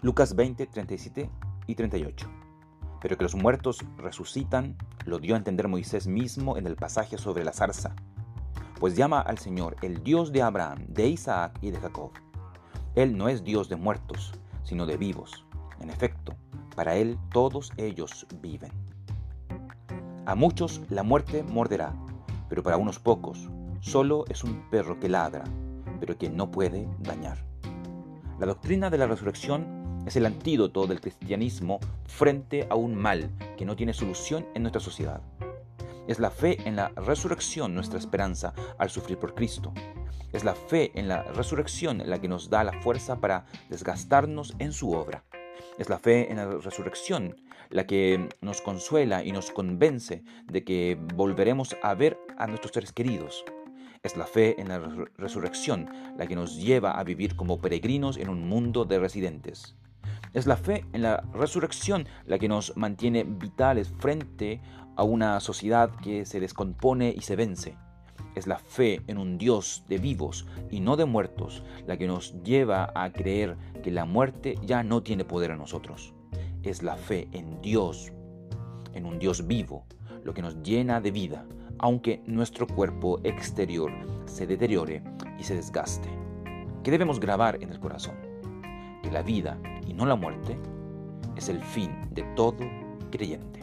Lucas 20, 37 y 38. Pero que los muertos resucitan lo dio a entender Moisés mismo en el pasaje sobre la zarza, pues llama al Señor el Dios de Abraham, de Isaac y de Jacob. Él no es Dios de muertos, sino de vivos. En efecto, para Él todos ellos viven. A muchos la muerte morderá, pero para unos pocos solo es un perro que ladra, pero que no puede dañar. La doctrina de la resurrección es el antídoto del cristianismo frente a un mal que no tiene solución en nuestra sociedad. Es la fe en la resurrección nuestra esperanza al sufrir por Cristo. Es la fe en la resurrección la que nos da la fuerza para desgastarnos en su obra. Es la fe en la resurrección la que nos consuela y nos convence de que volveremos a ver a nuestros seres queridos. Es la fe en la resurrección la que nos lleva a vivir como peregrinos en un mundo de residentes. Es la fe en la resurrección la que nos mantiene vitales frente a una sociedad que se descompone y se vence. Es la fe en un Dios de vivos y no de muertos la que nos lleva a creer que la muerte ya no tiene poder en nosotros. Es la fe en Dios, en un Dios vivo, lo que nos llena de vida, aunque nuestro cuerpo exterior se deteriore y se desgaste. ¿Qué debemos grabar en el corazón? La vida y no la muerte es el fin de todo creyente.